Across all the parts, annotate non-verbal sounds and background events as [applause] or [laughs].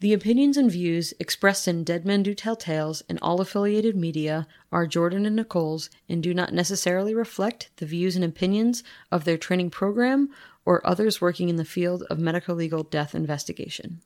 The opinions and views expressed in Dead Men Do Tell Tales and all affiliated media are Jordan and Nicole's and do not necessarily reflect the views and opinions of their training program or others working in the field of medical legal death investigation.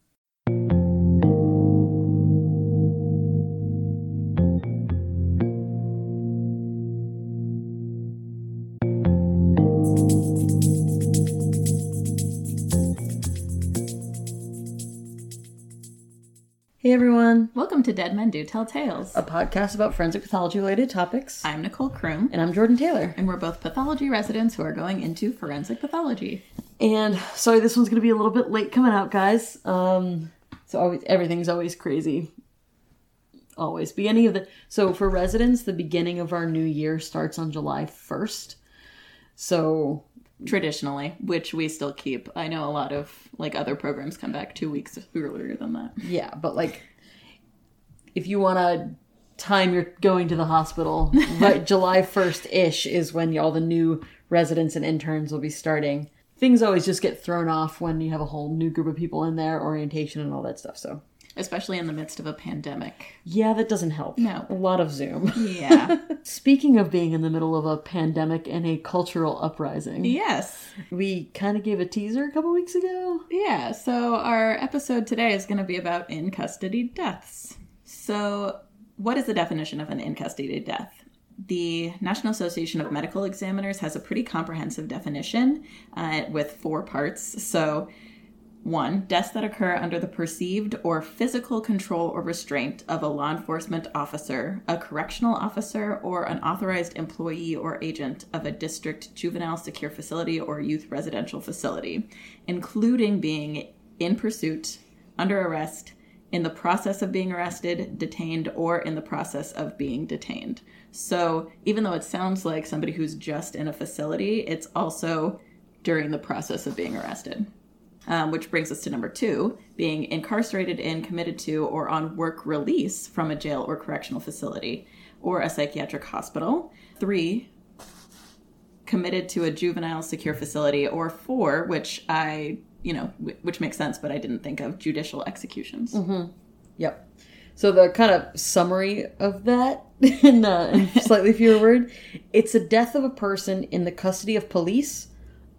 Hey everyone, Welcome to Dead Men Do Tell Tales. a podcast about forensic pathology related topics. I'm Nicole Kroom, And I'm Jordan Taylor. and we're both pathology residents who are going into forensic pathology. And sorry, this one's gonna be a little bit late coming out, guys. Um, so always everything's always crazy. Always beginning of the so for residents, the beginning of our new year starts on July first. So Traditionally, which we still keep. I know a lot of like other programs come back two weeks earlier than that. yeah, but like if you want to time you're going to the hospital, [laughs] right, July first ish is when all the new residents and interns will be starting. Things always just get thrown off when you have a whole new group of people in there, orientation and all that stuff. So Especially in the midst of a pandemic. Yeah, that doesn't help. No. A lot of Zoom. Yeah. [laughs] Speaking of being in the middle of a pandemic and a cultural uprising, yes. we kind of gave a teaser a couple weeks ago. Yeah. So our episode today is going to be about in custody deaths. So, what is the definition of an in custody death? The National Association of Medical Examiners has a pretty comprehensive definition uh, with four parts. So, one, deaths that occur under the perceived or physical control or restraint of a law enforcement officer, a correctional officer, or an authorized employee or agent of a district juvenile secure facility or youth residential facility, including being in pursuit, under arrest, in the process of being arrested, detained, or in the process of being detained. So even though it sounds like somebody who's just in a facility, it's also during the process of being arrested. Um, which brings us to number two being incarcerated in, committed to, or on work release from a jail or correctional facility or a psychiatric hospital. Three, committed to a juvenile secure facility. Or four, which I, you know, w- which makes sense, but I didn't think of judicial executions. Yep. So the kind of summary of that, [laughs] in, uh, in [laughs] slightly fewer word, it's a death of a person in the custody of police,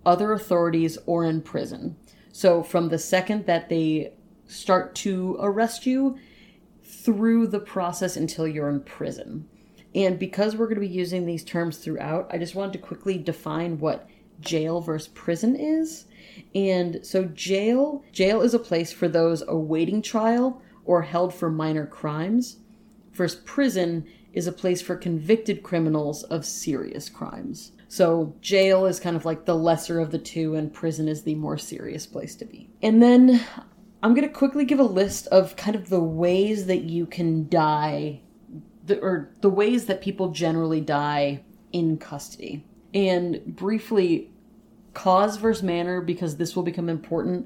other authorities, or in prison. So from the second that they start to arrest you through the process until you're in prison. And because we're going to be using these terms throughout, I just wanted to quickly define what jail versus prison is. And so jail, jail is a place for those awaiting trial or held for minor crimes. Versus prison is a place for convicted criminals of serious crimes. So jail is kind of like the lesser of the two, and prison is the more serious place to be. And then I'm going to quickly give a list of kind of the ways that you can die, the, or the ways that people generally die in custody. And briefly, cause versus manner, because this will become important.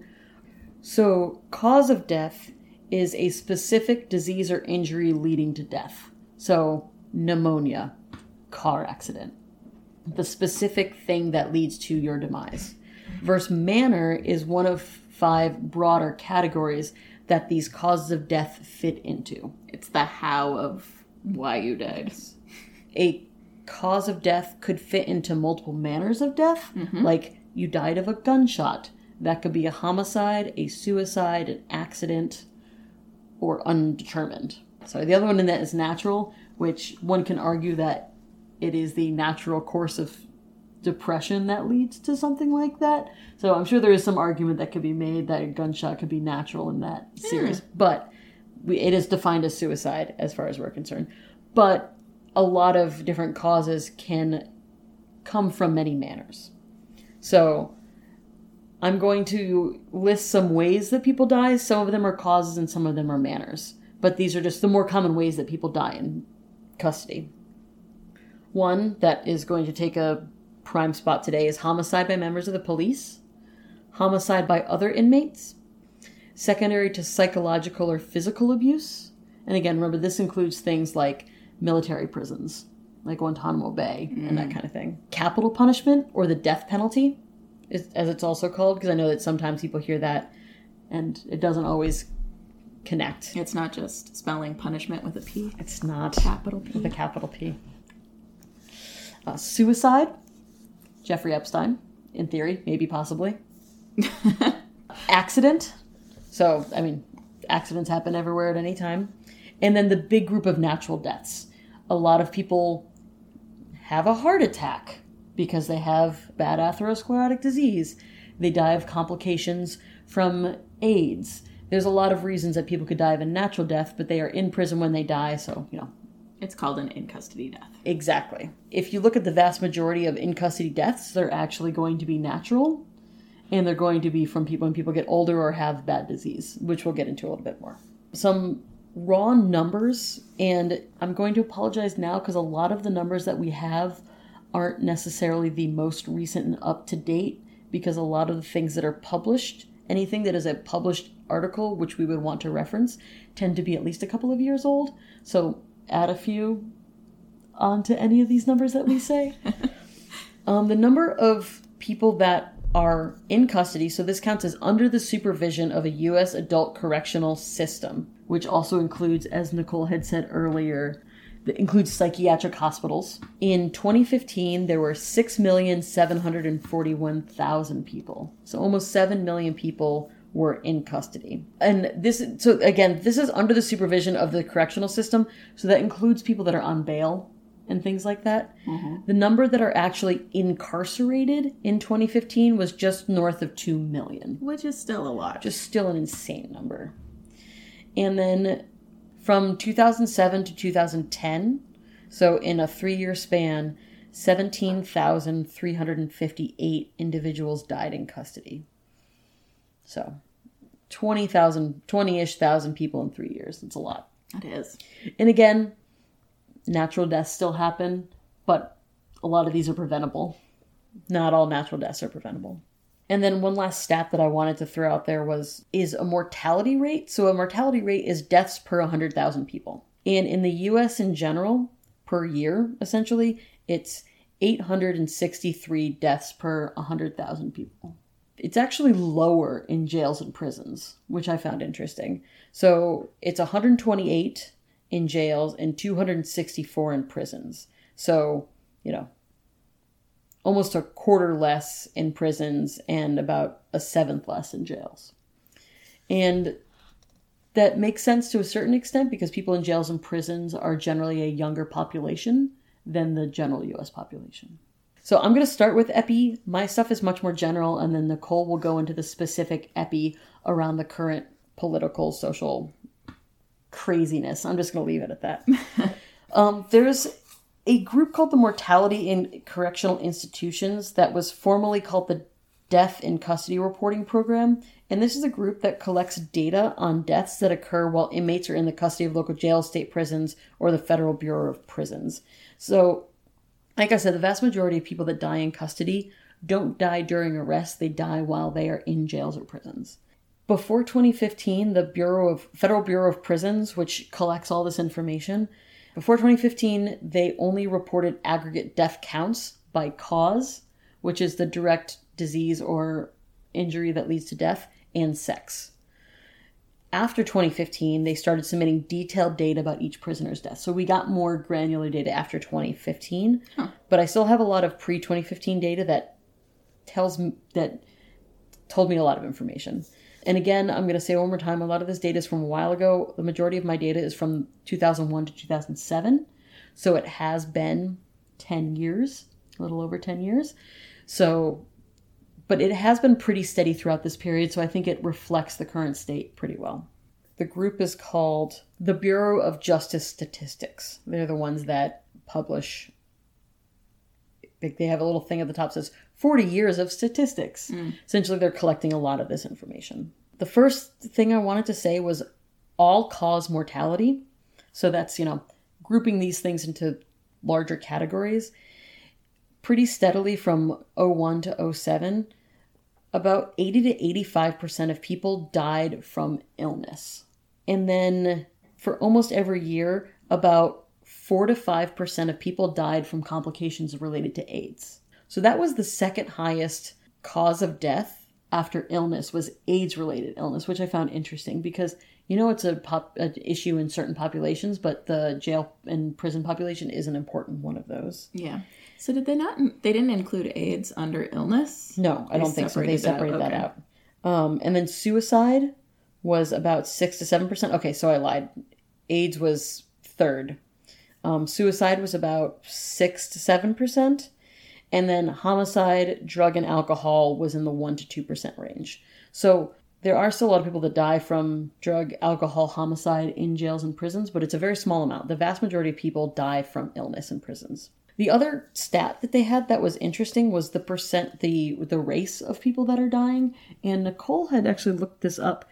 So, cause of death is a specific disease or injury leading to death. So, pneumonia, car accident, the specific thing that leads to your demise. Versus manner is one of five broader categories that these causes of death fit into. It's the how of why you died. A cause of death could fit into multiple manners of death, mm-hmm. like you died of a gunshot. That could be a homicide, a suicide, an accident, or undetermined. Sorry, the other one in that is natural, which one can argue that it is the natural course of depression that leads to something like that. So I'm sure there is some argument that could be made that a gunshot could be natural in that series, but we, it is defined as suicide as far as we're concerned. But a lot of different causes can come from many manners. So I'm going to list some ways that people die. Some of them are causes and some of them are manners. But these are just the more common ways that people die in custody. One that is going to take a prime spot today is homicide by members of the police, homicide by other inmates, secondary to psychological or physical abuse. And again, remember, this includes things like military prisons, like Guantanamo Bay and that mm. kind of thing. Capital punishment or the death penalty, is, as it's also called, because I know that sometimes people hear that and it doesn't always connect. It's not just spelling punishment with a P. It's not Capital P. with a capital P. Uh, suicide, Jeffrey Epstein, in theory, maybe possibly. [laughs] Accident, so I mean, accidents happen everywhere at any time. And then the big group of natural deaths. A lot of people have a heart attack because they have bad atherosclerotic disease. They die of complications from AIDS. There's a lot of reasons that people could die of a natural death, but they are in prison when they die, so, you know, It's called an in custody death. Exactly. If you look at the vast majority of in custody deaths, they're actually going to be natural and they're going to be from people when people get older or have bad disease, which we'll get into a little bit more. Some raw numbers, and I'm going to apologize now because a lot of the numbers that we have aren't necessarily the most recent and up to date because a lot of the things that are published, anything that is a published article which we would want to reference, tend to be at least a couple of years old. So add a few onto any of these numbers that we say. [laughs] um, the number of people that are in custody, so this counts as under the supervision of a U.S. adult correctional system, which also includes, as Nicole had said earlier, that includes psychiatric hospitals. In 2015, there were 6,741,000 people. So almost 7 million people were in custody. And this, so again, this is under the supervision of the correctional system. So that includes people that are on bail and things like that. Mm-hmm. The number that are actually incarcerated in 2015 was just north of 2 million Which is still a lot. just still an insane number. And then from 2007 to 2010, so in a three year span, 17,358 individuals died in custody. So 20,000, 20 ish thousand people in three years. That's a lot. it is. And again, natural deaths still happen, but a lot of these are preventable. Not all natural deaths are preventable. And then one last stat that I wanted to throw out there was is a mortality rate. So a mortality rate is deaths per 100,000 people. And in the US in general, per year, essentially, it's 863 deaths per 100,000 people. It's actually lower in jails and prisons, which I found interesting. So it's 128 in jails and 264 in prisons. So, you know, almost a quarter less in prisons and about a seventh less in jails. And that makes sense to a certain extent because people in jails and prisons are generally a younger population than the general US population. So I'm going to start with epi. My stuff is much more general, and then Nicole will go into the specific epi around the current political, social craziness. I'm just going to leave it at that. [laughs] um, there's a group called the Mortality in Correctional Institutions that was formerly called the Death in Custody Reporting Program. And this is a group that collects data on deaths that occur while inmates are in the custody of local jails, state prisons, or the Federal Bureau of Prisons. So, like I said, the vast majority of people that die in custody don't die during arrest, they die while they are in jails or prisons. Before 2015, the Bureau of Federal Bureau of Prisons, which collects all this information, before 2015, they only reported aggregate death counts by cause, which is the direct disease or injury that leads to death, and sex. After 2015, they started submitting detailed data about each prisoner's death. So we got more granular data after 2015, but I still have a lot of pre 2015 data that tells me that told me a lot of information. And again, I'm going to say one more time a lot of this data is from a while ago. The majority of my data is from 2001 to 2007. So it has been 10 years, a little over 10 years. So, but it has been pretty steady throughout this period. So I think it reflects the current state pretty well. The group is called the Bureau of Justice Statistics. They're the ones that publish they have a little thing at the top that says 40 years of statistics. Hmm. Essentially, they're collecting a lot of this information. The first thing I wanted to say was all cause mortality. So that's, you know, grouping these things into larger categories. Pretty steadily from 01 to 07, about 80 to 85% of people died from illness. And then for almost every year, about 4 to 5% of people died from complications related to AIDS. So that was the second highest cause of death after illness was AIDS related illness, which I found interesting because you know it's a pop an issue in certain populations, but the jail and prison population is an important one of those. Yeah. So did they not? They didn't include AIDS under illness. No, I don't think so. They separated that, separated that, okay. out. Um, and then suicide was about six to seven percent. Okay, so I lied. AIDS was third. Um, suicide was about six to seven percent, and then homicide, drug, and alcohol was in the one to two percent range. So there are still a lot of people that die from drug, alcohol, homicide in jails and prisons, but it's a very small amount. The vast majority of people die from illness in prisons. The other stat that they had that was interesting was the percent, the the race of people that are dying. And Nicole had actually looked this up,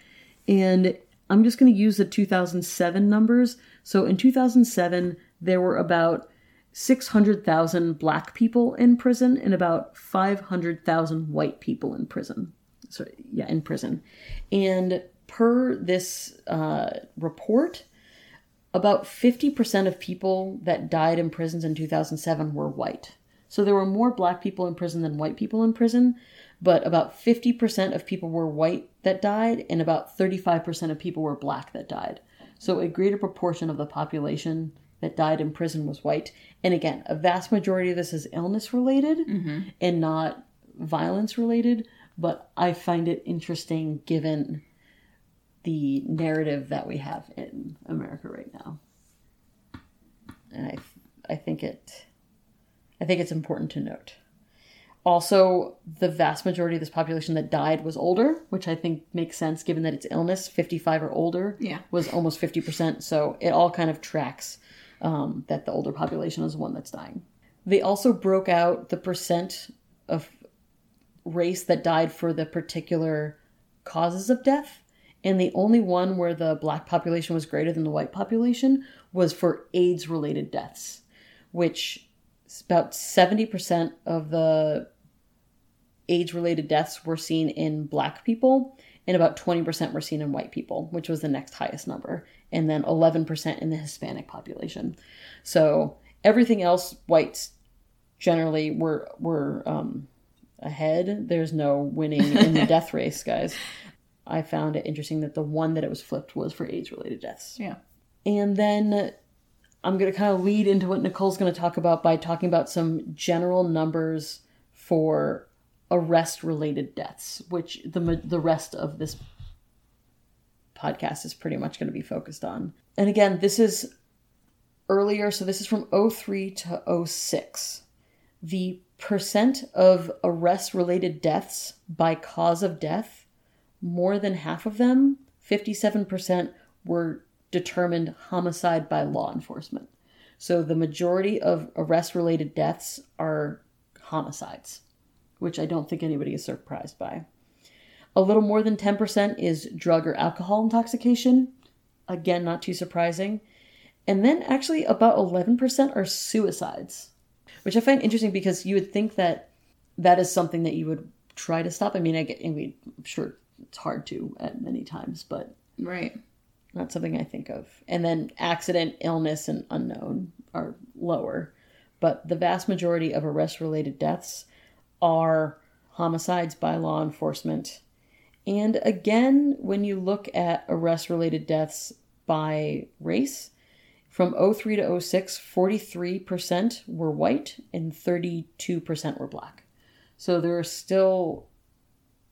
and I'm just going to use the 2007 numbers. So in 2007, there were about 600,000 black people in prison and about 500,000 white people in prison. So yeah, in prison. And per this uh, report, about 50% of people that died in prisons in 2007 were white. So there were more black people in prison than white people in prison, but about 50% of people were white that died, and about 35% of people were black that died. So a greater proportion of the population that died in prison was white. And again, a vast majority of this is illness related mm-hmm. and not violence related, but I find it interesting given the narrative that we have in America right now. And I, I think it, I think it's important to note. Also, the vast majority of this population that died was older, which I think makes sense given that it's illness. 55 or older Yeah. was almost 50%. So it all kind of tracks um, that the older population is the one that's dying. They also broke out the percent of race that died for the particular causes of death. And the only one where the black population was greater than the white population was for AIDS related deaths, which about 70% of the AIDS related deaths were seen in black people, and about 20% were seen in white people, which was the next highest number, and then 11% in the Hispanic population. So everything else, whites generally were were um, ahead. There's no winning in the [laughs] death race, guys. I found it interesting that the one that it was flipped was for AIDS related deaths. Yeah. And then I'm going to kind of lead into what Nicole's going to talk about by talking about some general numbers for arrest related deaths, which the the rest of this podcast is pretty much going to be focused on. And again, this is earlier, so this is from 03 to 06. The percent of arrest related deaths by cause of death, more than half of them, 57%, were determined homicide by law enforcement. So the majority of arrest related deaths are homicides, which I don't think anybody is surprised by. A little more than 10% is drug or alcohol intoxication. Again, not too surprising. And then actually about 11% are suicides, which I find interesting because you would think that that is something that you would try to stop. I mean, I get, I mean, sure it's hard to at many times, but Right. not something I think of. And then accident, illness, and unknown are lower. But the vast majority of arrest related deaths are homicides by law enforcement. And again, when you look at arrest related deaths by race, from 03 to 06, 43% were white and 32% were black. So there are still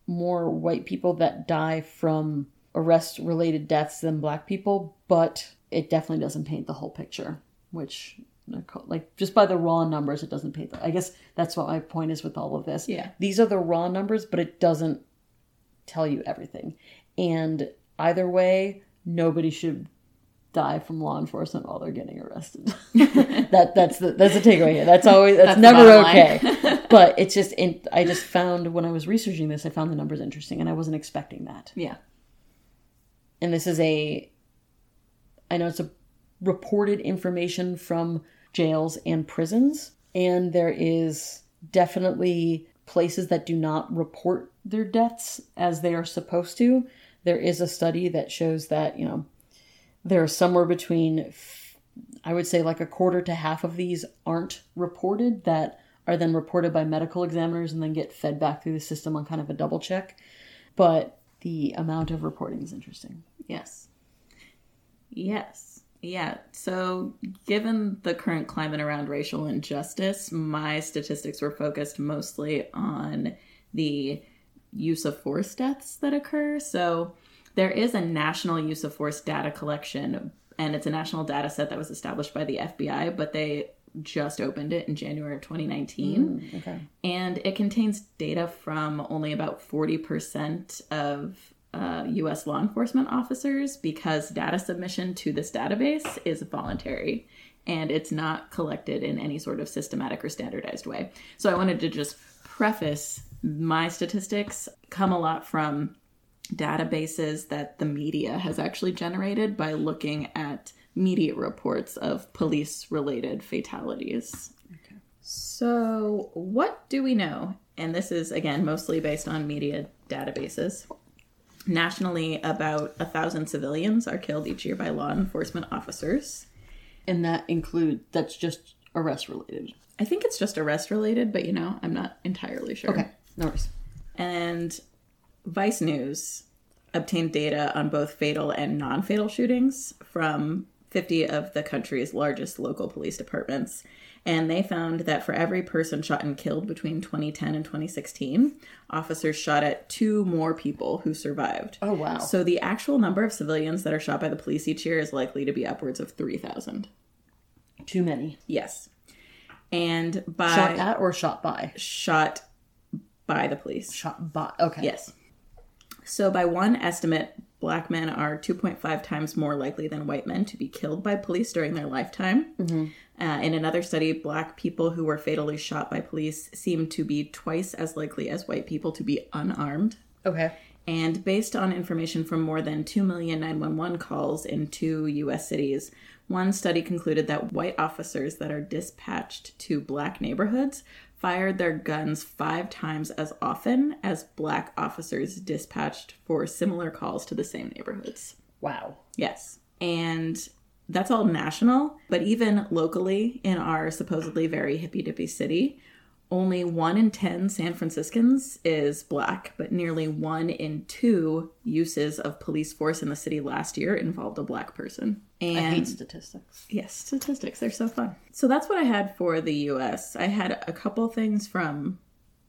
more white people that die from arrest related deaths than black people, but it definitely doesn't paint the whole picture, which like just by the raw numbers it doesn't paint the I guess that's what my point is with all of this. Yeah. These are the raw numbers, but it doesn't tell you everything. And either way, nobody should die from law enforcement while they're getting arrested. [laughs] that that's the that's the takeaway here. That's always that's, That's never okay. [laughs] but it's just in, I just found when I was researching this, I found the numbers interesting, and I wasn't expecting that. Yeah. And this is a, I know it's a reported information from jails and prisons, and there is definitely places that do not report their deaths as they are supposed to. There is a study that shows that, you know, there are somewhere between, I would say, like a quarter to half of these aren't reported that are then reported by medical examiners and then get fed back through the system on kind of a double check. But the amount of reporting is interesting. Yes. Yes. Yeah. So, given the current climate around racial injustice, my statistics were focused mostly on the use of force deaths that occur. So, there is a national use of force data collection, and it's a national data set that was established by the FBI, but they just opened it in January of 2019. Okay. And it contains data from only about 40% of uh, US law enforcement officers because data submission to this database is voluntary and it's not collected in any sort of systematic or standardized way. So I wanted to just preface my statistics come a lot from databases that the media has actually generated by looking at media reports of police related fatalities. Okay. So, what do we know? And this is again mostly based on media databases. Nationally, about a thousand civilians are killed each year by law enforcement officers. And that include that's just arrest related. I think it's just arrest related, but you know, I'm not entirely sure. Okay. No worries. And Vice News obtained data on both fatal and non fatal shootings from 50 of the country's largest local police departments. And they found that for every person shot and killed between 2010 and 2016, officers shot at two more people who survived. Oh wow. So the actual number of civilians that are shot by the police each year is likely to be upwards of 3,000. Too many. Yes. And by Shot at or shot by? shot by the police. Shot by. Okay. Yes. So, by one estimate, black men are 2.5 times more likely than white men to be killed by police during their lifetime. Uh, in another study, black people who were fatally shot by police seem to be twice as likely as white people to be unarmed. Okay. And based on information from more than 2 million 911 calls in two US cities, one study concluded that white officers that are dispatched to black neighborhoods fired their guns five times as often as black officers dispatched for similar calls to the same neighborhoods. Wow. Yes. And that's all national, but even locally in our supposedly very hippy dippy city, only one in 10 San Franciscans is black, but nearly one in two uses of police force in the city last year involved a black person. And I hate statistics. Yes, statistics. They're so fun. So that's what I had for the US. I had a couple things from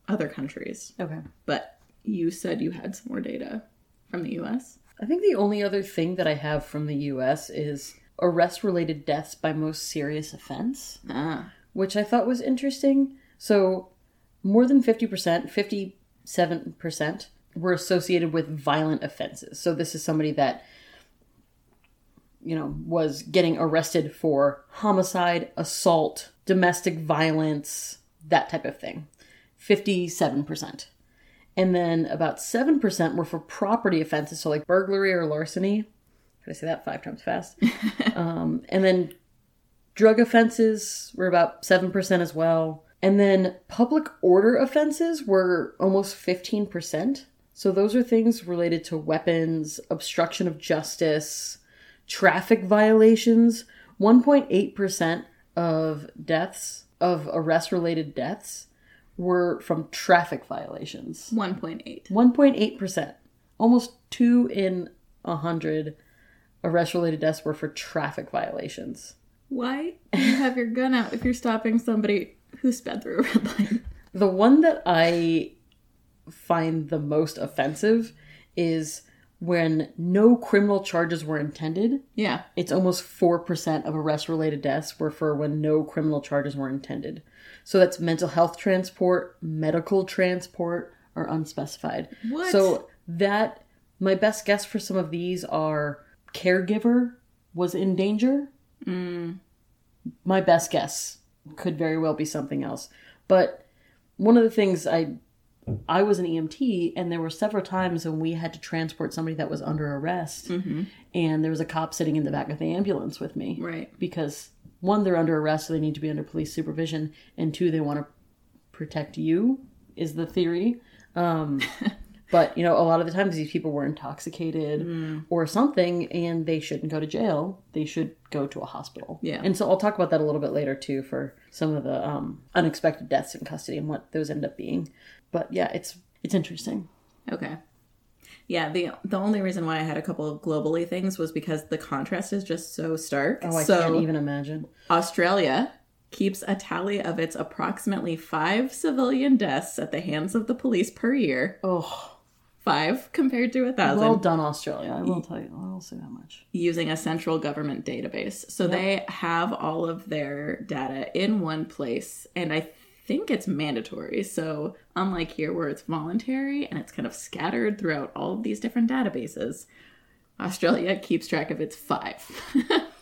other countries, Okay. but you said you had some more data from the US. I think the only other thing that I have from the US is arrest related deaths by most serious offense, Ah. which I thought was interesting. So, more than 50%, 57% were associated with violent offenses. So, this is somebody that you know, was getting arrested for homicide, assault, domestic violence, that type of thing. 57%. And then about 7% were for property offenses, so like burglary or larceny. Did I say that five times fast? [laughs] um, and then drug offenses were about 7% as well. And then public order offenses were almost 15%. So those are things related to weapons, obstruction of justice, traffic violations. 1.8% of deaths, of arrest related deaths, were from traffic violations. 1.8. 1.8%. Almost two in a hundred arrest related deaths were for traffic violations. Why do you have your gun out if you're stopping somebody who sped through a red light? [laughs] The one that I find the most offensive is when no criminal charges were intended. Yeah. It's almost 4% of arrest related deaths were for when no criminal charges were intended. So that's mental health transport, medical transport, or unspecified. What? So that, my best guess for some of these are caregiver was in danger. Mm. My best guess could very well be something else. But one of the things I I was an EMT, and there were several times when we had to transport somebody that was under arrest, and there was a cop sitting in the back of the ambulance with me. Right. Because one, they're under arrest, so they need to be under police supervision, and two, they want to protect you. Is the theory. Um, [laughs] But, you know, a lot of the times these people were intoxicated or something and they shouldn't go to jail. They should go to a hospital. Yeah. And so I'll talk about that a little bit later too for some of the um, unexpected deaths in custody and what those end up being. But yeah, it's it's interesting. Okay. Yeah, the the only reason why I had a couple of globally things was because the contrast is just so stark. Oh, I so can't even imagine. Australia keeps a tally of its approximately five civilian deaths at the hands of the police per year. Oh, Five compared to a thousand. well done, Australia. I will tell you. I will say that much. using a central government database. So they have all of their data in one place, and I think it's mandatory. So, unlike here where it's voluntary and it's kind of scattered throughout all of these different databases, Australia keeps track of its five.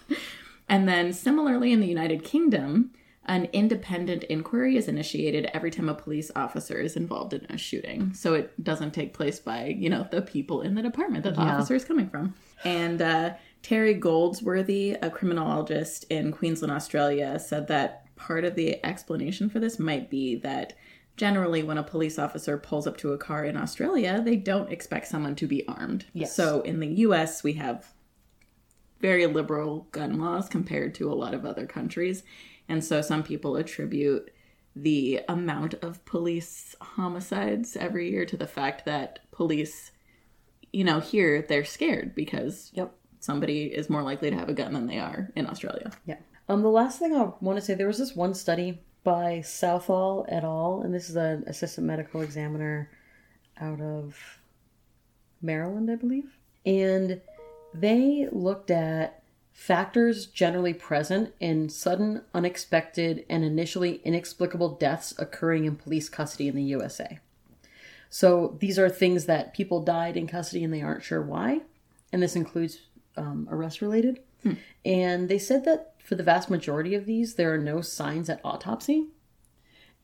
[laughs] and then, similarly, in the United Kingdom, an independent inquiry is initiated every time a police officer is involved in a shooting. So it doesn't take place by, you know, the people in the department that the Yeah. officer is coming from. And uh, Terry Goldsworthy, a criminologist in Queensland, Australia, said that part of the explanation for this might be that generally when a police officer pulls up to a car in Australia, they don't expect someone to be armed. Yes. So in the US, we have very liberal gun laws compared to a lot of other countries. And so some people attribute the amount of police homicides every year to the fact that police, you know, here they're scared because Yep. somebody is more likely to have a gun than they are in Australia. Yeah. Um, the last thing I want to say, there was this one study by Southall et al., and this is an assistant medical examiner out of Maryland, I believe. And they looked at factors generally present in sudden, unexpected, and initially inexplicable deaths occurring in police custody in the USA. So these are things that people died in custody and they aren't sure why. And this includes um, arrest related. And they said that for the vast majority of these, there are no signs at autopsy.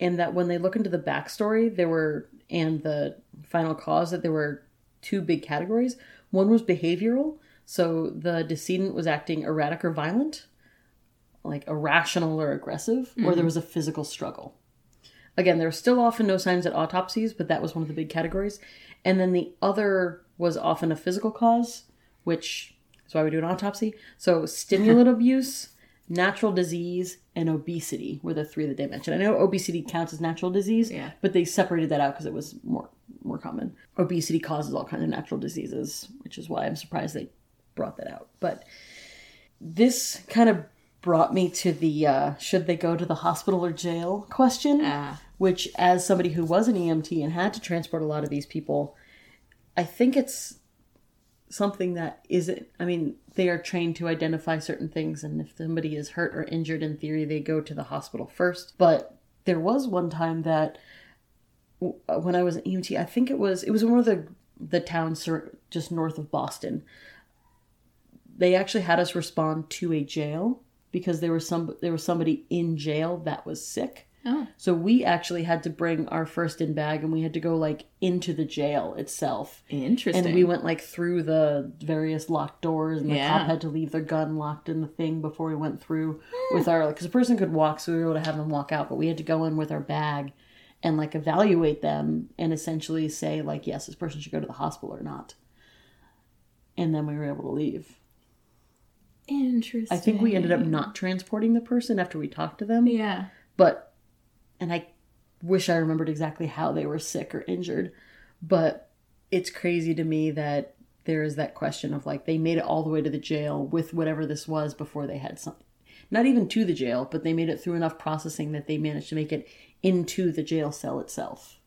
And that when they look into the backstory, there were, and the final cause, that there were two big categories. One was behavioral. So the decedent was acting erratic or violent, like irrational or aggressive, or there mm-hmm. was a physical struggle. Again, there were still often no signs at autopsies, but that was one of the big categories. And then the other was often a physical cause, which is why we do an autopsy. So stimulant [laughs] abuse, natural disease, and obesity were the three that they mentioned. I know obesity counts as natural disease, Yeah. but they separated that out because it was more more common. Obesity causes all kinds of natural diseases, which is why I'm surprised they brought that out. But this kind of brought me to the uh, should they go to the hospital or jail question Ah. which as somebody who was an EMT and had to transport a lot of these people, I think it's something that isn't I mean, they are trained to identify certain things and if somebody is hurt or injured in theory they go to the hospital first. But there was one time that when I was an EMT, I think it was it was one of the the towns just north of Boston. They actually had us respond to a jail because there was some there was somebody in jail that was sick. Oh. So we actually had to bring our first in bag and we had to go like into the jail itself. Interesting. And we went like through the various locked doors and the Yeah. cop had to leave their gun locked in the thing before we went through with our because a person could walk so we were able to have them walk out, but we had to go in with our bag and like evaluate them and essentially say like yes, this person should go to the hospital or not. And then we were able to leave. Interesting. I think we ended up not transporting the person after we talked to them. Yeah. but and I wish I remembered exactly how they were sick or injured, but it's crazy to me that there is that question of like they made it all the way to the jail with whatever this was before they had some not even to the jail, but they made it through enough processing that they managed to make it into the jail cell itself.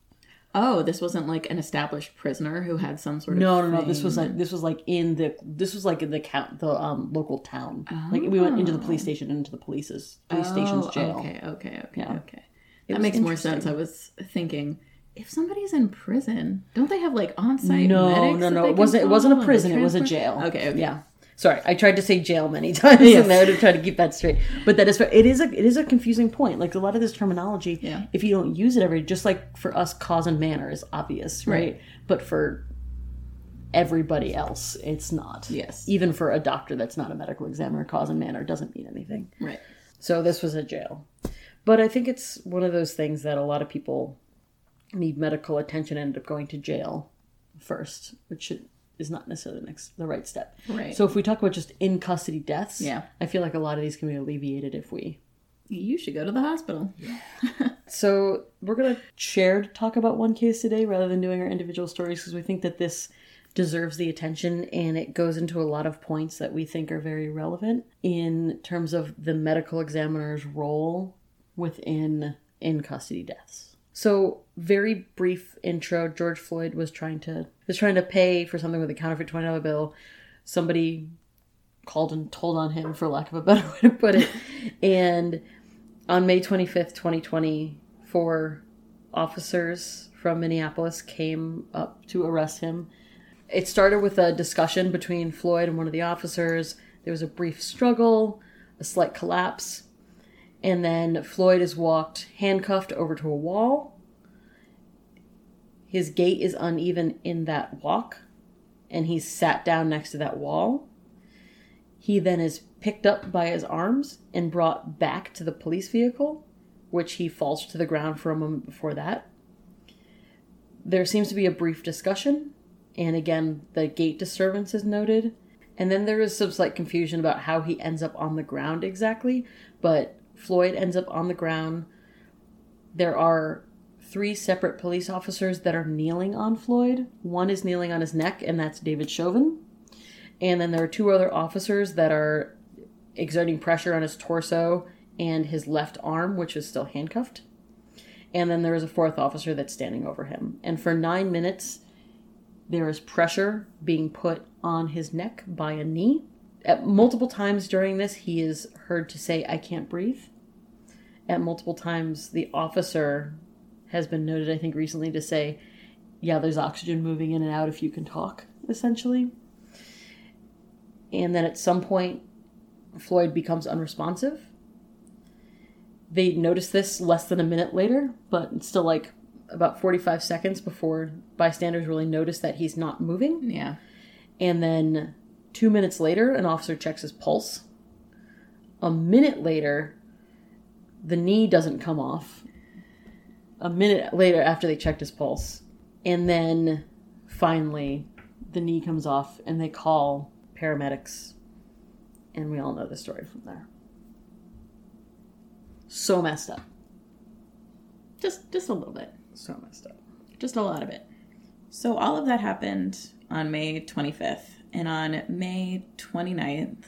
Oh, this wasn't like an established prisoner who had some sort of No, no, no. This was like this was like in the this was like in the count the um local town. Like we went into the police station into the police's police station's Oh, jail. Okay, okay, okay, Yeah. okay. That makes more sense. I was thinking, if somebody's in prison, don't they have like on-site No, medics no, no. It wasn't. It wasn't a prison. It was a jail. Okay, okay. Yeah. Sorry, I tried to say jail many [laughs] times Yes. in there to try to keep that straight. But that is it is a it is a confusing point. Like a lot of this terminology, Yeah. if you don't use it every, just like for us, cause and manner is obvious, right? But for everybody else, it's not. Yes. Even for a doctor that's not a medical examiner, cause and manner doesn't mean anything. Right. So this was a jail. But I think it's one of those things that a lot of people need medical attention and end up going to jail first, which should, is not necessarily the next the right step. Right. So if we talk about just in custody deaths, Yeah. I feel like a lot of these can be alleviated if we. You should go to the hospital. [laughs] So we're gonna share to talk about one case today rather than doing our individual stories because we think that this deserves the attention and it goes into a lot of points that we think are very relevant in terms of the medical examiner's role within in custody deaths. So, very brief intro. George Floyd was trying to was trying to pay for something with a counterfeit twenty dollar bill. Somebody called and told on him, for lack of a better [laughs] way to put it. and on May twenty fifth, twenty twenty, four officers from Minneapolis came up to arrest him. It started with a discussion between Floyd and one of the officers. There was a brief struggle, a slight collapse, and then Floyd is walked handcuffed over to a wall. His gait is uneven in that walk, and he's sat down next to that wall. He then is picked up by his arms and brought back to the police vehicle, which he falls to the ground for a moment before that. There seems to be a brief discussion, and again, the gait disturbance is noted. And then there is some slight confusion about how he ends up on the ground exactly, but Floyd ends up on the ground. There are three separate police officers that are kneeling on Floyd. One is kneeling on his neck, and that's David Chauvin. And then there are two other officers that are exerting pressure on his torso and his left arm, which is still handcuffed. And then there is a fourth officer that's standing over him. And for nine minutes, there is pressure being put on his neck by a knee. At multiple times during this, he is heard to say, I can't breathe. At multiple times, the officer has been noted, I think, recently to say, Yeah, there's oxygen moving in and out if you can talk, essentially. And then at some point, Floyd becomes unresponsive. They notice this less than a minute later, but it's still like about 45 seconds before bystanders really notice that he's not moving. Yeah. And then two minutes later, an officer checks his pulse. A minute later, the knee doesn't come off. A minute later, after they checked his pulse. And then finally, the knee comes off, and they call paramedics. And we all know the story from there. So messed up. Just just a little bit. So messed up. Just a lot of it. So all of that happened on May 25th. And on May 29th,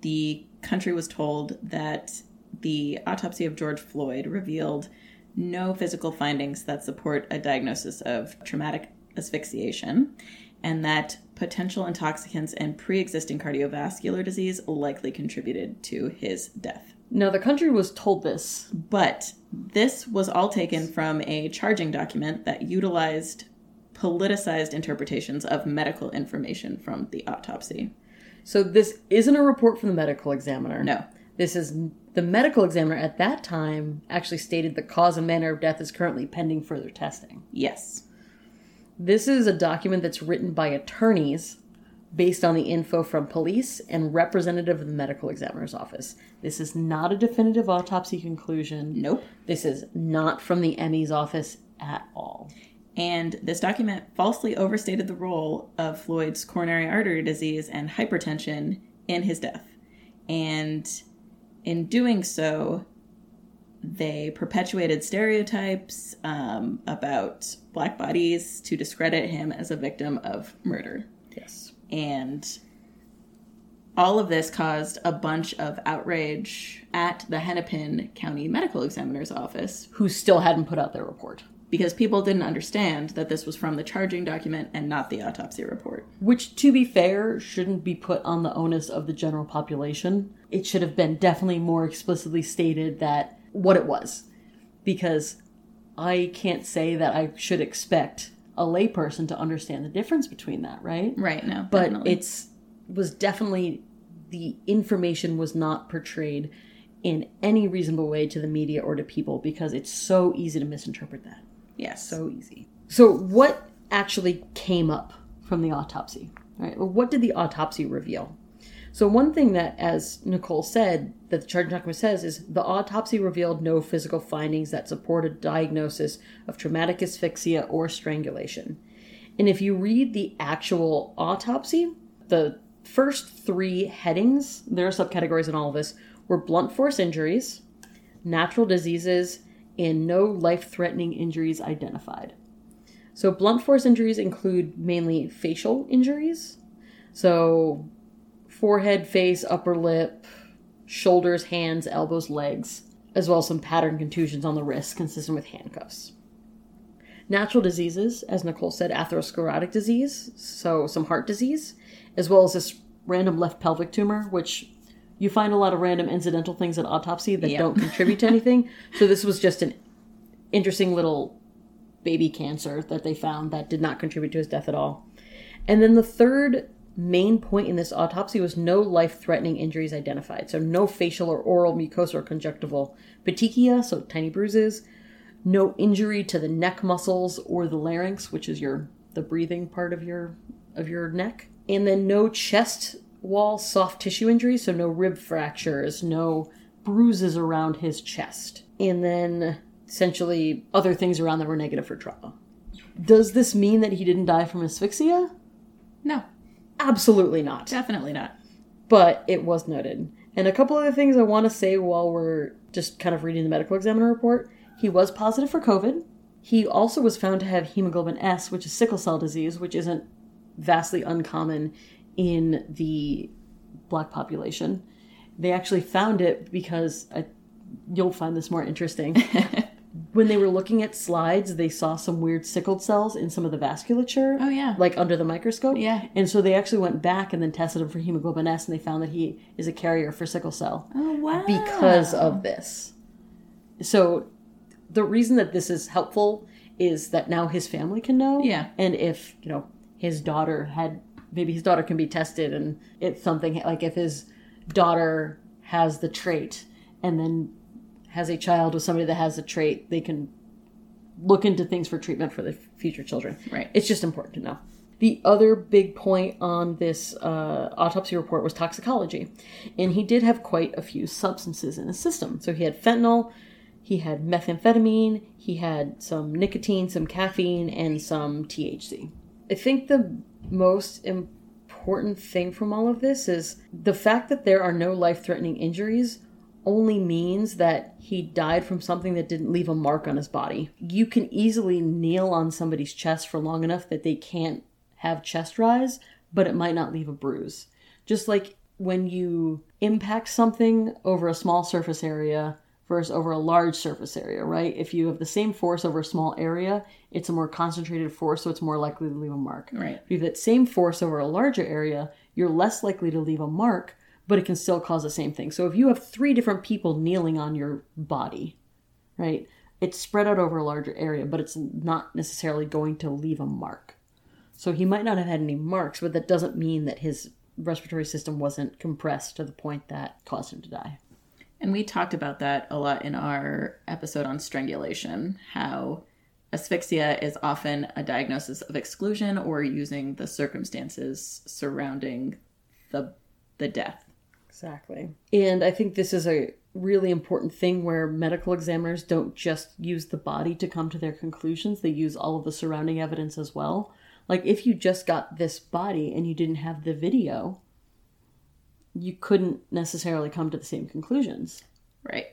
the country was told that the autopsy of George Floyd revealed no physical findings that support a diagnosis of traumatic asphyxiation and that potential intoxicants and pre-existing cardiovascular disease likely contributed to his death. Now, the country was told this. But this was all taken from a charging document that utilized politicized interpretations of medical information from the autopsy. So, this isn't a report from the medical examiner. No. This is the medical examiner at that time actually stated the cause and manner of death is currently pending further testing. Yes. This is a document that's written by attorneys based on the info from police and representative of the medical examiner's office. This is not a definitive autopsy conclusion. Nope. This is not from the ME's office at all. And this document falsely overstated the role of Floyd's coronary artery disease and hypertension in his death. And in doing so, they perpetuated stereotypes um, about black bodies to discredit him as a victim of murder. Yes. And all of this caused a bunch of outrage at the Hennepin County Medical Examiner's office Who still hadn't put out their report. Because people didn't understand that this was from the charging document and not the autopsy report. Which, to be fair, shouldn't be put on the onus of the general population. It should have been definitely more explicitly stated that what it was. Because I can't say that I should expect a layperson to understand the difference between that, right? Right, no. But definitely. it's was definitely the information was not portrayed in any reasonable way to the media or to people because it's so easy to misinterpret that. Yes. So easy. So, what actually came up from the autopsy? Right? Well, what did the autopsy reveal? So, one thing that, as Nicole said, that the charging document says is the autopsy revealed no physical findings that support a diagnosis of traumatic asphyxia or strangulation. And if you read the actual autopsy, the first three headings, there are subcategories in all of this, were blunt force injuries, natural diseases, and no life threatening injuries identified. So, blunt force injuries include mainly facial injuries. So, forehead, face, upper lip, shoulders, hands, elbows, legs, as well as some pattern contusions on the wrist consistent with handcuffs. Natural diseases, as Nicole said, atherosclerotic disease, so some heart disease, as well as this random left pelvic tumor, which you find a lot of random incidental things at autopsy that Yeah. don't contribute to anything. [laughs] So this was just an interesting little baby cancer that they found that did not contribute to his death at all. And then the third main point in this autopsy was no life threatening injuries identified. So, no facial or oral mucosa or conjunctival petechia, so tiny bruises, no injury to the neck muscles or the larynx, which is your the breathing part of your of your neck. And then no chest wall soft tissue injuries, so no rib fractures, no bruises around his chest. And then essentially other things around that were negative for trauma. Does this mean that he didn't die from asphyxia? No, Absolutely not. definitely not. But it was noted. And a couple other things I want to say while we're just kind of reading the medical examiner report. He was positive for COVID. He also was found to have hemoglobin S, which is sickle cell disease, which isn't vastly uncommon in the black population. They actually found it because I, you'll find this more interesting. [laughs] when they were looking at slides, they saw some weird sickled cells in some of the vasculature. Oh, yeah. Like under the microscope. Yeah. And so they actually went back and then tested him for hemoglobin S and they found that he is a carrier for sickle cell Oh wow. because of this. So the reason that this is helpful is that now his family can know. Yeah. And if, you know, his daughter had maybe his daughter can be tested and it's something like if his daughter has the trait and then has a child with somebody that has the trait, they can look into things for treatment for the future children. Right. It's just important to know. The other big point on this uh, autopsy report was toxicology. And he did have quite a few substances in his system. So he had fentanyl, he had methamphetamine, he had some nicotine, some caffeine, and some THC. I think the most important thing from all of this is the fact that there are no life threatening injuries only means that he died from something that didn't leave a mark on his body. You can easily kneel on somebody's chest for long enough that they can't have chest rise, but it might not leave a bruise. Just like when you impact something over a small surface area versus over a large surface area, right? If you have the same force over a small area, it's a more concentrated force, so it's more likely to leave a mark. Right. If you have that same force over a larger area, you're less likely to leave a mark, but it can still cause the same thing. So if you have three different people kneeling on your body, right, it's spread out over a larger area, but it's not necessarily going to leave a mark. So he might not have had any marks, but that doesn't mean that his respiratory system wasn't compressed to the point that caused him to die. And we talked about that a lot in our episode on strangulation, how asphyxia is often a diagnosis of exclusion or using the circumstances surrounding the the death. Exactly. And I think this is a really important thing where medical examiners don't just use the body to come to their conclusions, they use all of the surrounding evidence as well. Like if you just got this body and you didn't have the video, you couldn't necessarily come to the same conclusions. Right.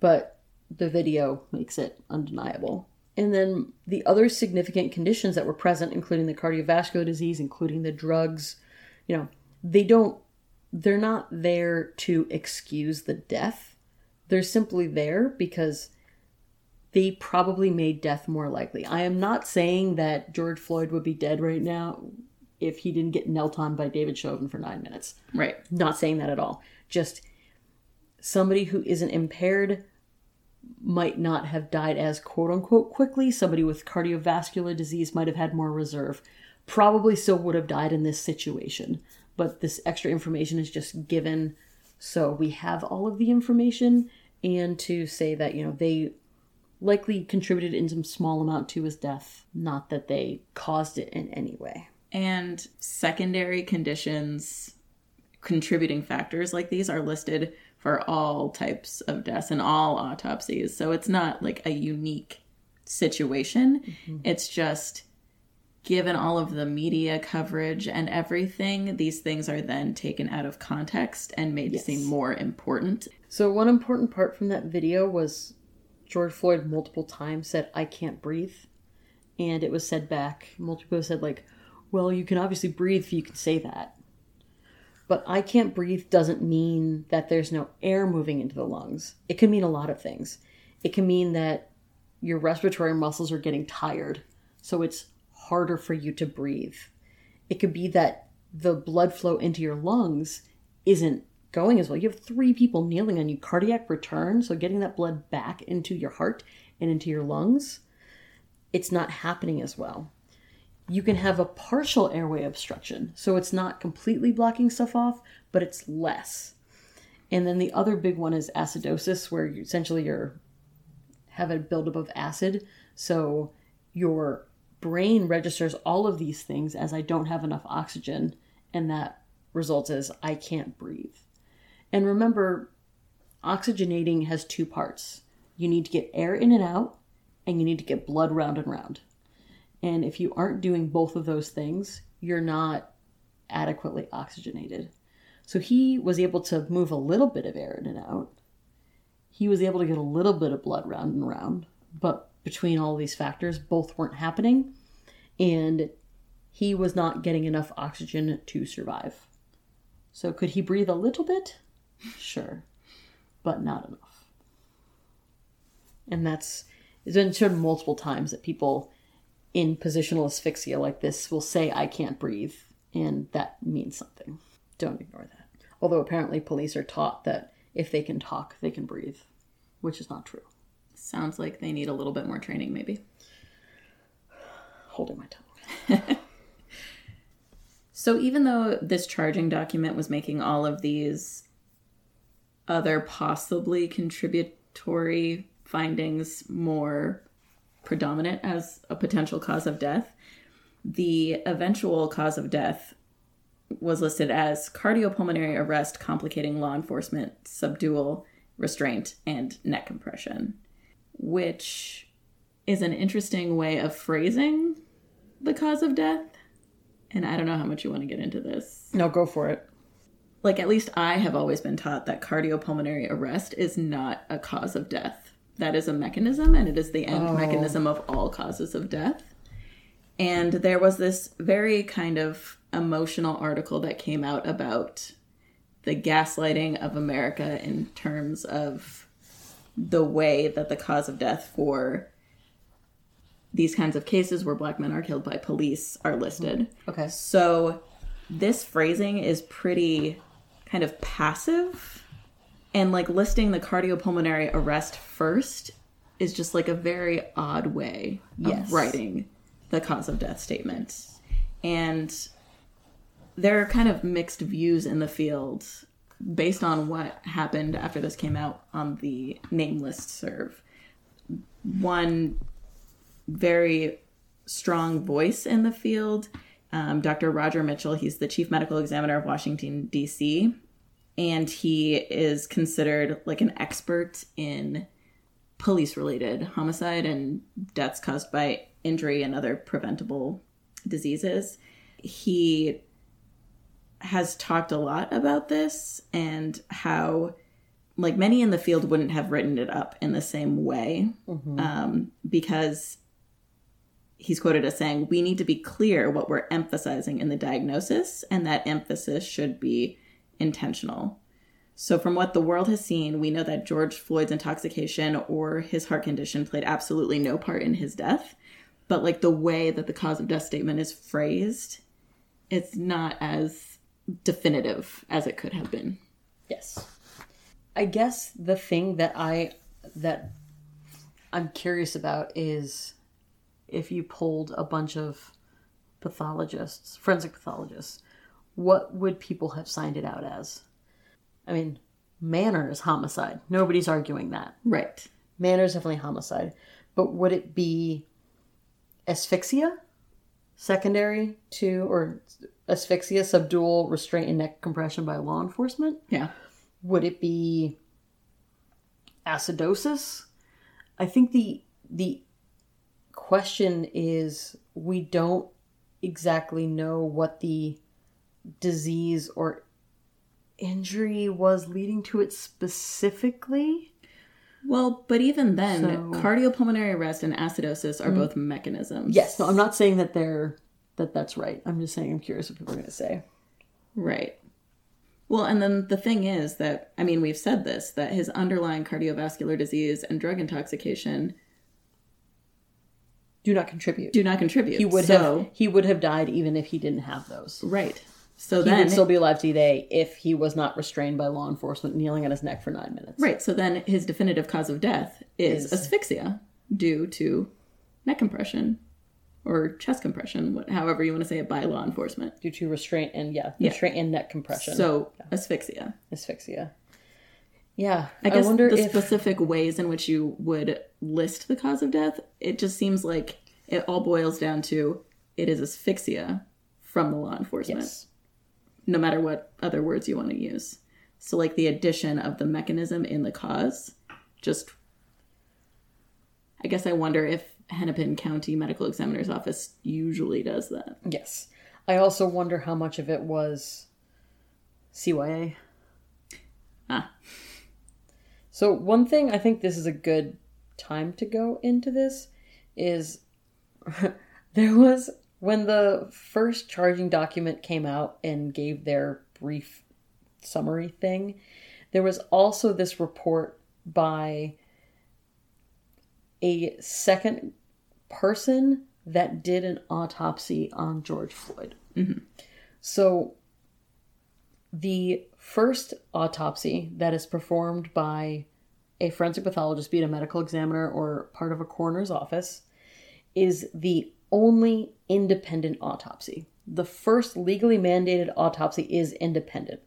But the video makes it undeniable. And then the other significant conditions that were present, including the cardiovascular disease, including the drugs, you know, they don't, they're not there to excuse the death. They're simply there because they probably made death more likely. I am not saying that George Floyd would be dead right now if he didn't get knelt on by David Chauvin for nine minutes. Right. Not saying that at all. Just somebody who isn't impaired might not have died as quote unquote quickly. Somebody with cardiovascular disease might have had more reserve. Probably still would have died in this situation. But this extra information is just given so we have all of the information and to say that, you know, they likely contributed in some small amount to his death, not that they caused it in any way. And secondary conditions contributing factors like these are listed for all types of deaths and all autopsies. So it's not like a unique situation. Mm-hmm. It's just given all of the media coverage and everything, these things are then taken out of context and made Yes. to seem more important. So one important part from that video was George Floyd multiple times said, I can't breathe. And it was said back, multiple people said like, Well, you can obviously breathe if you can say that. But I can't breathe doesn't mean that there's no air moving into the lungs. It can mean a lot of things. It can mean that your respiratory muscles are getting tired, so it's harder for you to breathe. It could be that the blood flow into your lungs isn't going as well. You have three people kneeling on you, cardiac return, so getting that blood back into your heart and into your lungs, it's not happening as well. You can have a partial airway obstruction, so it's not completely blocking stuff off, but it's less. And then the other big one is acidosis, where you, essentially you're have a buildup of acid, so your brain registers all of these things as I don't have enough oxygen, and that results as I can't breathe. And remember, oxygenating has two parts. You need to get air in and out, and you need to get blood round and round. And if you aren't doing both of those things, you're not adequately oxygenated. So he was able to move a little bit of air in and out. He was able to get a little bit of blood round and round, but between all these factors, both weren't happening. And he was not getting enough oxygen to survive. So could he breathe a little bit? [laughs] Sure, but not enough. And that's it's been shown multiple times that people in positional asphyxia like this will say, I can't breathe, and that means something. Don't ignore that. Although apparently police are taught that if they can talk, they can breathe, which is not true. Sounds like they need a little bit more training, maybe. Holding my tongue. [laughs] So even though this charging document was making all of these other possibly contributory findings more predominant as a potential cause of death, the eventual cause of death was listed as cardiopulmonary arrest complicating law enforcement subdual restraint and neck compression which is an interesting way of phrasing the cause of death. And i don't know how much you want to get into this. No, go for it. like at least i have always been taught that cardiopulmonary arrest is not a cause of death that is a mechanism and it is the end Oh. mechanism of all causes of death and there was this very kind of emotional article that came out about the gaslighting of america in terms of the way that the cause of death for these kinds of cases where black men are killed by police are listed mm-hmm. Okay. so this phrasing is pretty kind of passive and like listing the cardiopulmonary arrest first is just like a very odd way Yes. of writing the cause of death statement. And there are kind of mixed views in the field based on what happened after this came out on the NAME list serve. One very strong voice in the field, um, Dr. Roger Mitchell, he's the chief medical examiner of Washington, D.C., and he is considered like an expert in police related homicide and deaths caused by injury and other preventable diseases. He has talked a lot about this and how like many in the field wouldn't have written it up in the same way um, because he's quoted as saying we need to be clear what we're emphasizing in the diagnosis and that emphasis should be intentional. So from what the world has seen we know that george floyd's intoxication or his heart condition played absolutely no part in his death. But like the way that the cause of death statement is phrased it's not as definitive as it could have been. Yes. I guess the thing that I that I'm curious about is if you pulled a bunch of pathologists, forensic pathologists, what would people have signed it out as? I mean, manner is homicide. Nobody's arguing that. right Manner is definitely homicide. But would it be asphyxia? Secondary to, or asphyxia, subdual, restraint, and neck compression by law enforcement? yeah would it be acidosis i think the the question is we don't exactly know what the disease or injury was leading to it specifically. Well, but even then, So- cardiopulmonary arrest and acidosis are mm-hmm. both mechanisms. Yes, no, I'm not saying that they're that that's right. I'm just saying I'm curious what people are going to say. Right. Well, and then the thing is that, I mean, we've said this, that his underlying cardiovascular disease and drug intoxication Do not contribute. do not contribute. he would so, have he would have died even if he didn't have those. Right. So He then, would still be alive today if he was not restrained by law enforcement kneeling on his neck for nine minutes. right. So then his definitive cause of death is, Is- asphyxia due to neck compression or chest compression, what, however you want to say it, by law enforcement. Due to restraint and yeah, Yeah. restraint and neck compression. So asphyxia. asphyxia. Yeah. I guess wonder the if specific ways in which you would list the cause of death, it just seems like it all boils down to it is asphyxia from the law enforcement, yes. No matter what other words you want to use. So, like the addition of the mechanism in the cause, just. I guess I wonder if Hennepin County Medical Examiner's Office usually does that. Yes. I also wonder how much of it was CYA. Ah. So one thing I think this is a good time to go into this is [laughs] there was when the first charging document came out and gave their brief summary thing, there was also this report by a second person that did an autopsy on George Floyd. Mm-hmm. So the first autopsy that is performed by a forensic pathologist, be it a medical examiner or part of a coroner's office, is the only independent autopsy. The first legally mandated autopsy is independent.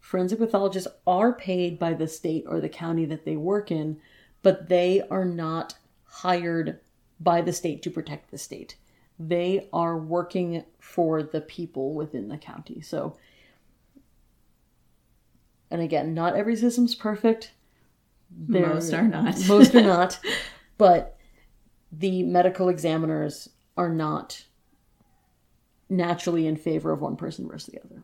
Forensic pathologists are paid by the state or the county that they work in, but they are not hired by the state to protect the state. They are working for the people within the county. So, and again, not every system's perfect. There- Most are not. most are [laughs] not. But the medical examiners are not naturally in favor of one person versus the other.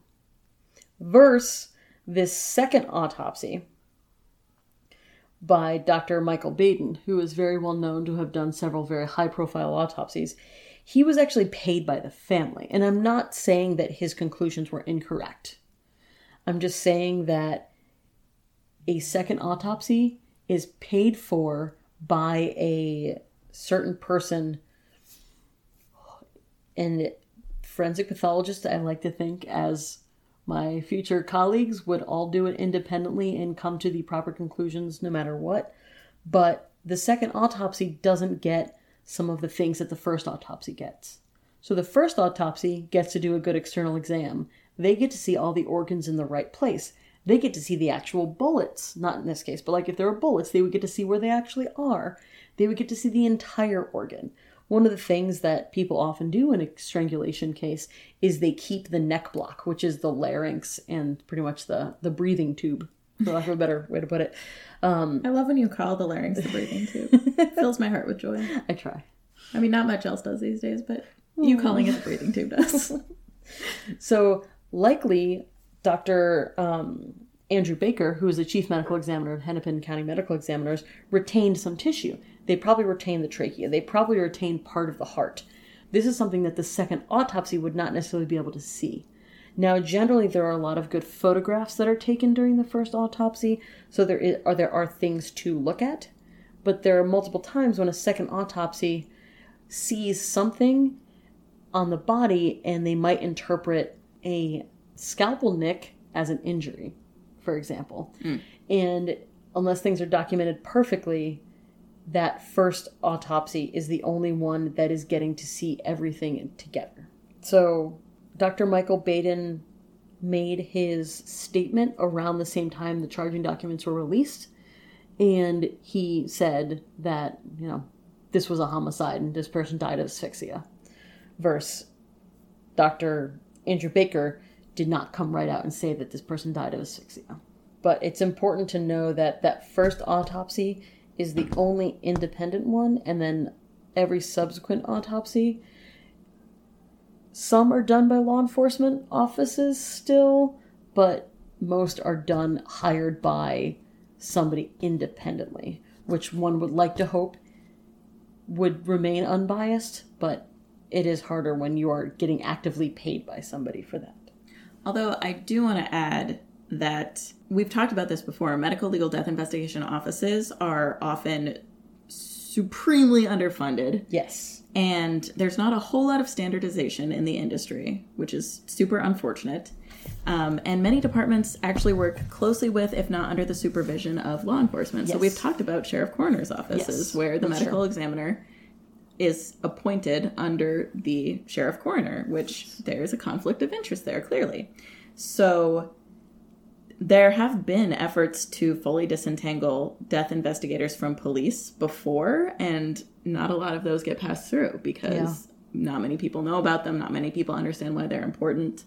Verse this second autopsy by Dr. Michael Baden, who is very well known to have done several very high profile autopsies. He was actually paid by the family. And I'm not saying that his conclusions were incorrect. I'm just saying that a second autopsy is paid for by a certain person and forensic pathologists i like to think as my future colleagues would all do it independently and come to the proper conclusions no matter what. But the second autopsy doesn't get some of the things that the first autopsy gets. So the first autopsy gets to do a good external exam. They get to see all the organs in the right place. They get to see the actual bullets not in this case but like if there are bullets they would get to see where they actually are. They would get to see the entire organ one of the things that people often do in a strangulation case is they keep the neck block, which is the larynx and pretty much the the breathing tube, for lack of a better way to put it. I love when you call the larynx the breathing tube. It [laughs] fills my heart with joy. I try. I mean, not much else does these days, but you calling it the breathing tube does. [laughs] So likely, Dr. Um, Andrew Baker, who is the chief medical examiner of Hennepin County Medical Examiners, retained some tissue. They probably retained the trachea. They probably retained part of the heart. This is something that the second autopsy would not necessarily be able to see. Now, generally, there are a lot of good photographs that are taken during the first autopsy, so there is, or there are things to look at. But there are multiple times when a second autopsy sees something on the body and they might interpret a scalpel nick as an injury, for example. Hmm. And unless things are documented perfectly, that first autopsy is the only one that is getting to see everything together. So, Dr. Michael Baden made his statement around the same time the charging documents were released. And he said that, you know, this was a homicide and this person died of asphyxia. Versus Dr. Andrew Baker did not come right out and say that this person died of asphyxia. But it's important to know that that first autopsy is the only independent one, and then every subsequent autopsy some are done by law enforcement offices still, but most are done hired by somebody independently, which one would like to hope would remain unbiased, but it is harder when you are getting actively paid by somebody for that. Although I do want to add that we've talked about this before medical legal death investigation offices are often supremely underfunded. Yes. And there's not a whole lot of standardization in the industry, which is super unfortunate. Um, and many departments actually work closely with, if not under the supervision of law enforcement. So we've talked about sheriff coroner's offices, Yes, where the that's medical true. examiner is appointed under the sheriff coroner, which there's a conflict of interest there, clearly. So there have been efforts to fully disentangle death investigators from police before, and not a lot of those get passed through because not many people know about them, not many people understand why they're important.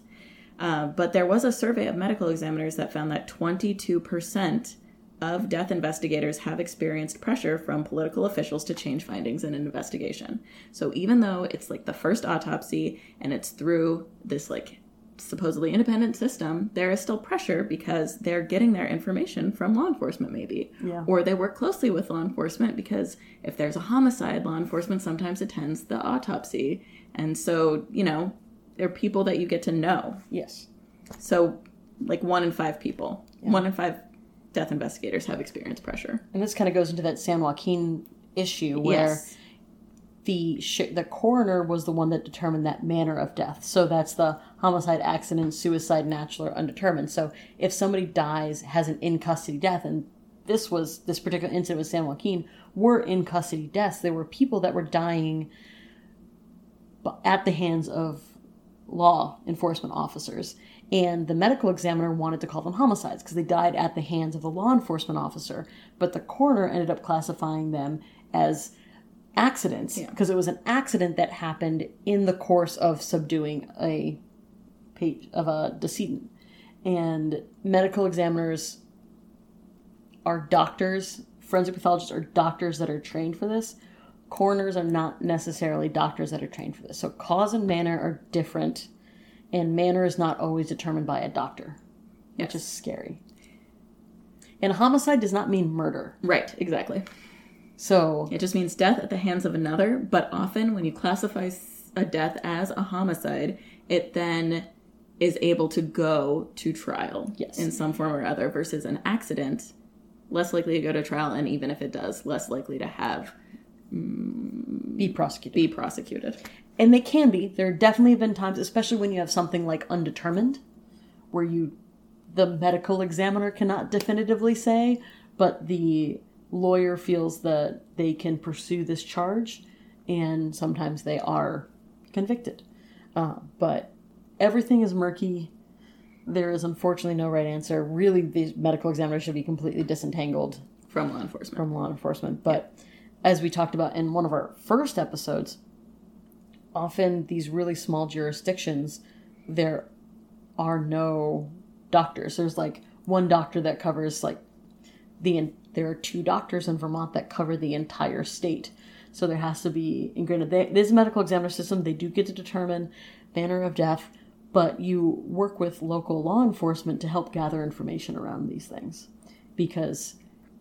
Uh, but there was a survey of medical examiners that found that 22% of death investigators have experienced pressure from political officials to change findings in an investigation. So even though it's like the first autopsy and it's through this like supposedly independent system, there is still pressure because they're getting their information from law enforcement, maybe. Yeah. Or they work closely with law enforcement because if there's a homicide, law enforcement sometimes attends the autopsy. And so, you know, they're people that you get to know. Yes. So, like one in five people, one in five death investigators have experienced pressure. And this kind of goes into that San Joaquin issue where Yes. the sh- the coroner was the one that determined that manner of death. So that's the homicide, accident, suicide, natural, or undetermined. So if somebody dies, has an in custody death, and this was this particular incident with San Joaquin were in custody deaths. There were people that were dying at the hands of law enforcement officers. And the medical examiner wanted to call them homicides because they died at the hands of the law enforcement officer. But the coroner ended up classifying them as accidents because it was an accident that happened in the course of subduing a of a decedent. And medical examiners are doctors, forensic pathologists are doctors that are trained for this. Coroners are not necessarily doctors that are trained for this. So cause and manner are different, and manner is not always determined by a doctor, which is scary. And homicide does not mean murder. Right, exactly. So It just means death at the hands of another, but often when you classify a death as a homicide, it then is able to go to trial Yes. in some form or other versus an accident, less likely to go to trial, and even if it does, less likely to have be prosecuted. be prosecuted. And they can be. There definitely have been times, especially when you have something like undetermined, where you, the medical examiner cannot definitively say, but the lawyer feels that they can pursue this charge, and sometimes they are convicted. Uh, but everything is murky. There is unfortunately no right answer. Really, the medical examiner should be completely disentangled From law enforcement. from law enforcement. But as we talked about in one of our first episodes, often these really small jurisdictions, there are no doctors. There's like one doctor that covers like the. There are two doctors in Vermont that cover the entire state. So there has to be, and granted, they, this medical examiner system, they do get to determine manner of death, but you work with local law enforcement to help gather information around these things because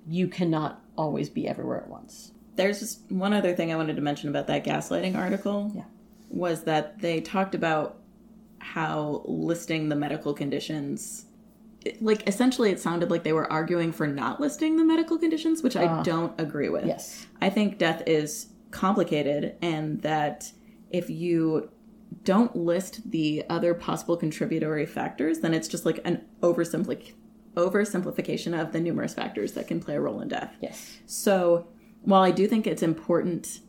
you cannot always be everywhere at once. There's just one other thing I wanted to mention about that gaslighting article. Yeah. Was that they talked about how listing the medical conditions it- like essentially it sounded like they were arguing for not listing the medical conditions, which I ah. don't agree with. Yes. I think death is complicated and that if you don't list the other possible contributory factors, then it's just like an oversimplification of the numerous factors that can play a role in death. Yes. So, while I do think it's important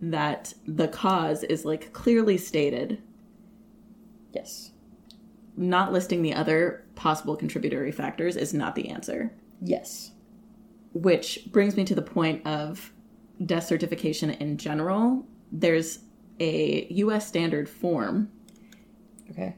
that the cause is like clearly stated, Yes. not listing the other possible contributory factors is not the answer. Yes. Which brings me to the point of death certification in general. There's a US standard form Okay.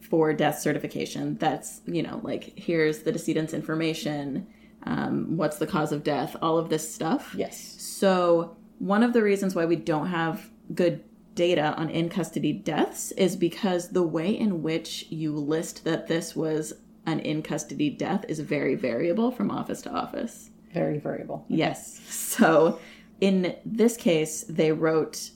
for death certification that's, you know, like here's the decedent's information, um, what's the cause of death, all of this stuff. Yes. So, one of the reasons why we don't have good data on in custody deaths is because the way in which you list that this was an in custody death is very variable from office to office. Very variable. Yes. So in this case, they wrote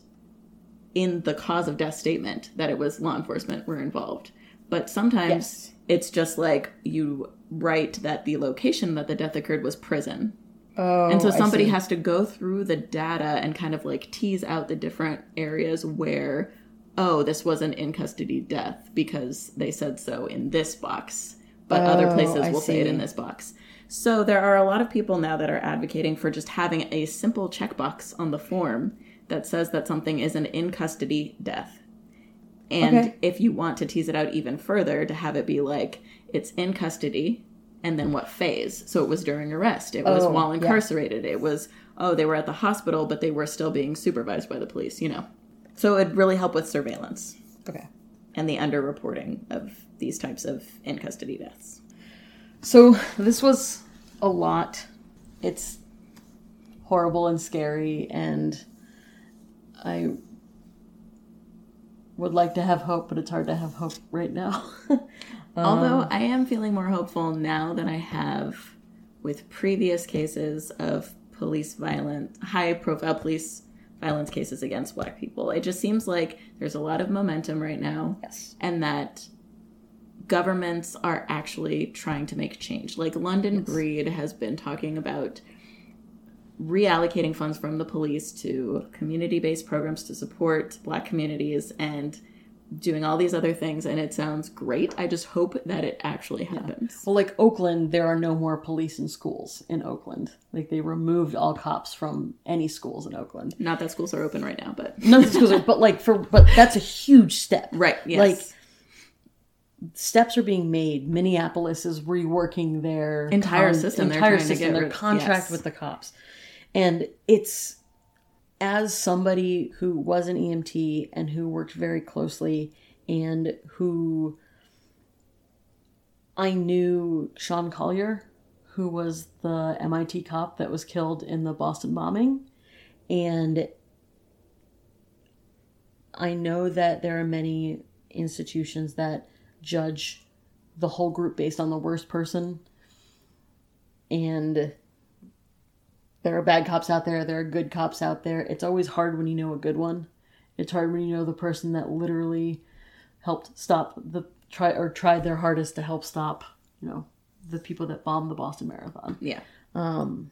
in the cause of death statement that it was law enforcement were involved. But sometimes Yes. it's just like you write that the location that the death occurred was prison. Oh, And so somebody has to go through the data and kind of like tease out the different areas where, oh, this was an in custody death because they said so in this box, but other Oh, places I will say it in this box. So there are a lot of people now that are advocating for just having a simple checkbox on the form that says that something is an in custody death. And Okay. if you want to tease it out even further, to have it be like it's in custody and then what phase. So it was during arrest, it was Oh, while yeah. incarcerated, it was, oh, they were at the hospital, but they were still being supervised by the police, you know. So it'd really help with surveillance Okay. and the underreporting of these types of in custody deaths. So this was a lot. It's horrible and scary, and I would like to have hope, but it's hard to have hope right now. [laughs] Although Um, I am feeling more hopeful now than I have with previous cases of police violence, high profile police violence cases against black people. It just seems like there's a lot of momentum right now yes. and that governments are actually trying to make change. Like London Breed has been talking about reallocating funds from the police to community-based programs to support black communities and doing all these other things and it sounds great. I just hope that it actually happens. Well, like Oakland, there are no more police in schools in Oakland. Like they removed all cops from any schools in Oakland. Not that schools are open right now, but None of the schools are, but like for, but that's a huge step. [laughs] right, yes. Like, steps are being made. Minneapolis is reworking their Entire system. They're entire system, their rid- contract yes. with the cops, and it's as somebody who was an EMT and who worked very closely and who I knew Sean Collier, who was the MIT cop that was killed in the Boston bombing, and I know that there are many institutions that judge the whole group based on the worst person. And there are bad cops out there, there are good cops out there. It's always hard when you know a good one. It's hard when you know the person that literally helped stop the try or tried their hardest to help stop, you know, the people that bombed the Boston Marathon yeah. Um,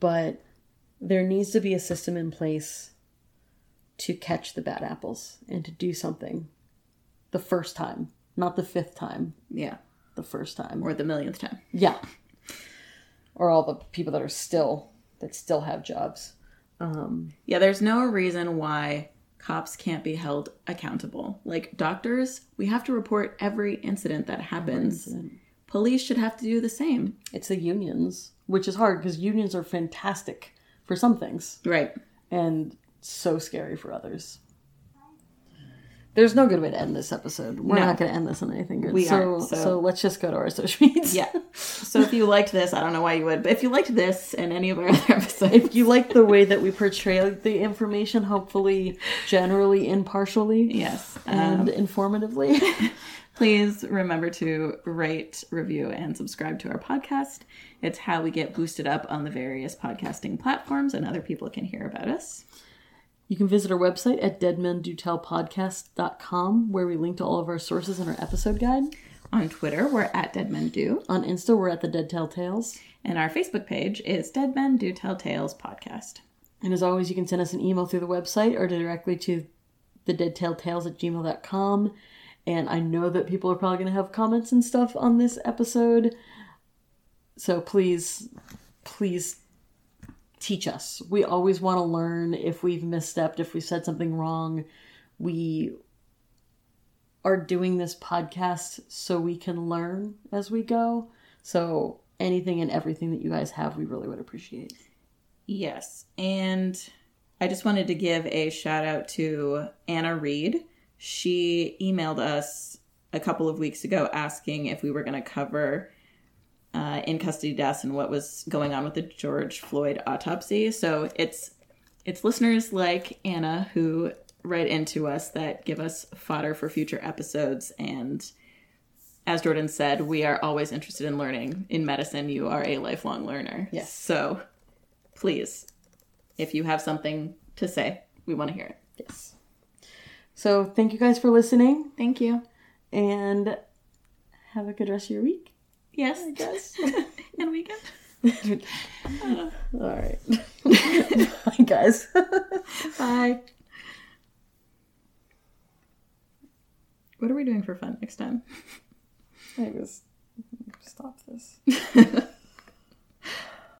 but there needs to be a system in place to catch the bad apples and to do something the first time, not the fifth time, Yeah. the first time. Or the millionth time. Yeah. Or all the people that are still that still have jobs. Um, Yeah, there's no reason why cops can't be held accountable. Like doctors, we have to report every incident that happens. Police should have to do the same. It's the unions, which is hard because unions are fantastic for some things Right. and so scary for others. There's no good way to end this episode. We're No. not going to end this on anything good. We so, aren't, so- so let's just go to our social medias. Yeah. So if you liked this, I don't know why you would, but if you liked this and any of our other [laughs] episodes, if you like the way that we portray the information, hopefully generally impartially yes, and um, informatively. [laughs] please remember to rate, review, and subscribe to our podcast. It's how we get boosted up on the various podcasting platforms, and other people can hear about us. You can visit our website at deadmendotellpodcast.com where we link to all of our sources in our episode guide. On Twitter, we're at Dead Men Do, On Insta, we're at the Dead Tell Tales. and our Facebook page is Dead Men Do Tell Tales Podcast. And as always, you can send us an email through the website or directly to the deadtailtales at gmail.com. And I know that people are probably going to have comments and stuff on this episode. So please, please teach us. We always want to learn if we've misstepped, if we said something wrong. We are doing this podcast so we can learn as we go. So anything and everything that you guys have, we really would appreciate. Yes. And I just wanted to give a shout out to Anna Reed. She emailed us a couple of weeks ago asking if we were going to cover uh, in custody deaths and what was going on with the George Floyd autopsy. So it's it's listeners like Anna who write into us that give us fodder for future episodes. And as Jordan said, we are always interested in learning. In medicine, you are a lifelong learner. Yes. So please, if you have something to say, we want to hear it. Yes. So thank you guys for listening Thank you. and have a good rest of your week. Yes. I guess. [laughs] and weekend. [laughs] Uh. All right. [laughs] Bye, guys. Bye. What are we doing for fun next time? I just stop this.